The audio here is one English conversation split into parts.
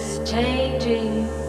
It's changing.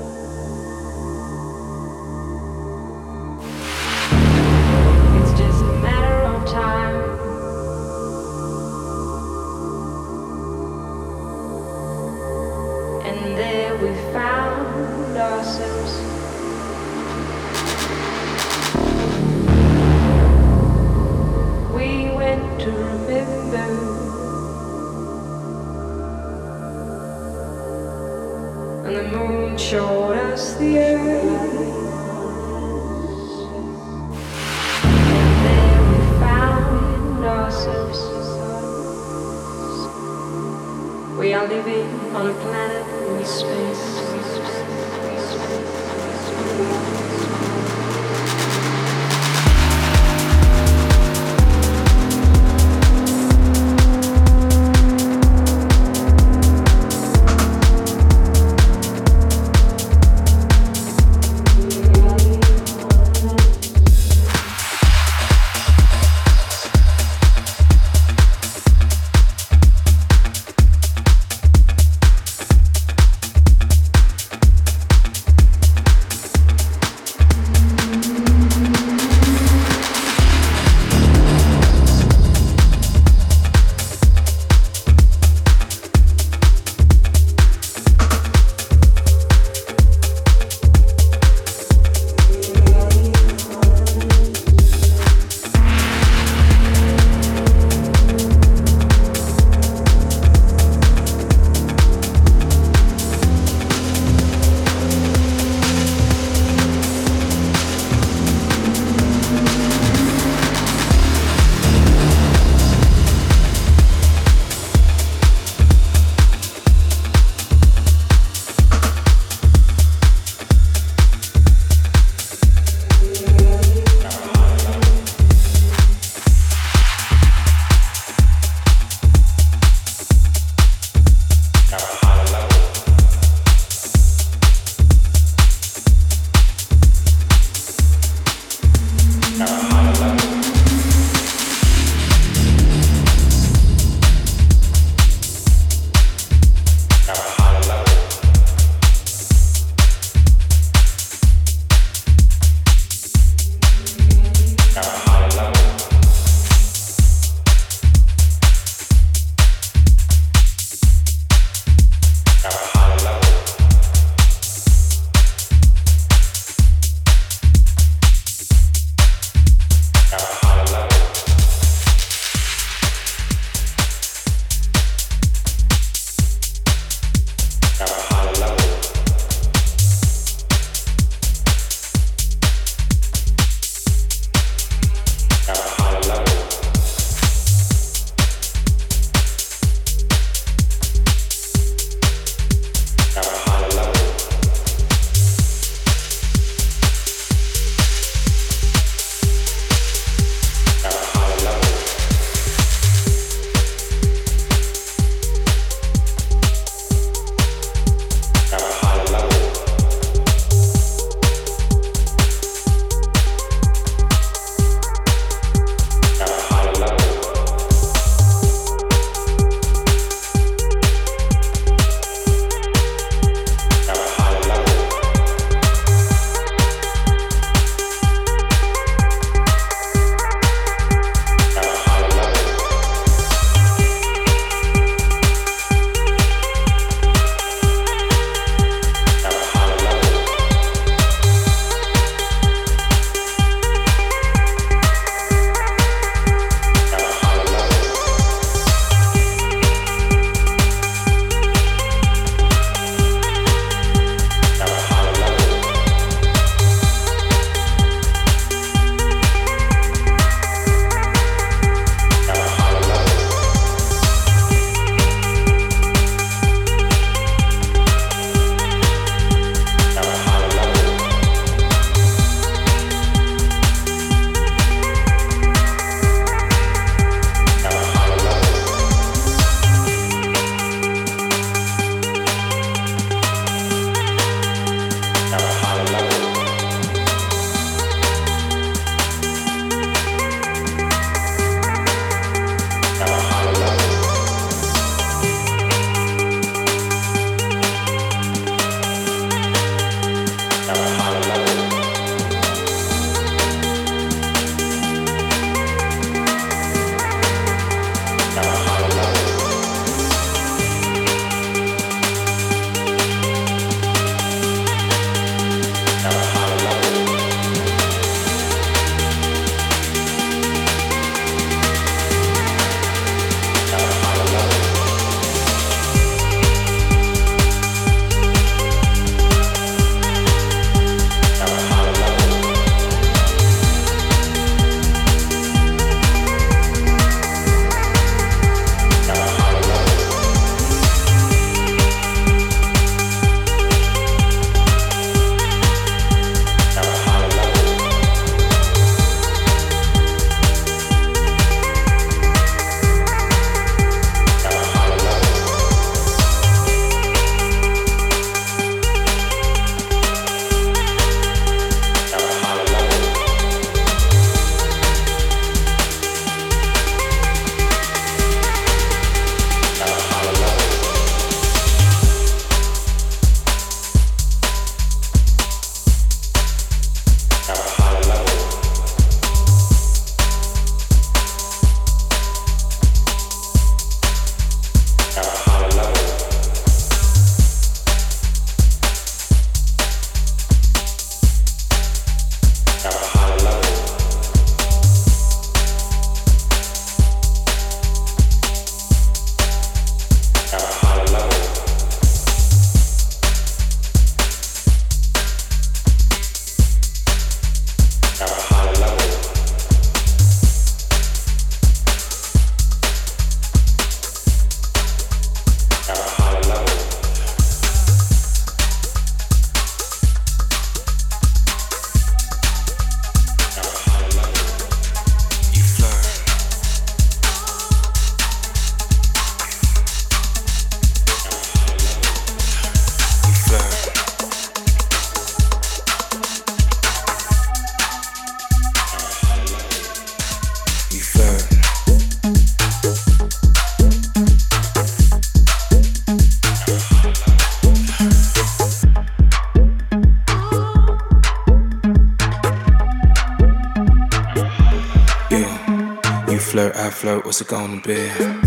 What's it gonna be?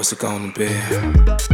What's it gonna be?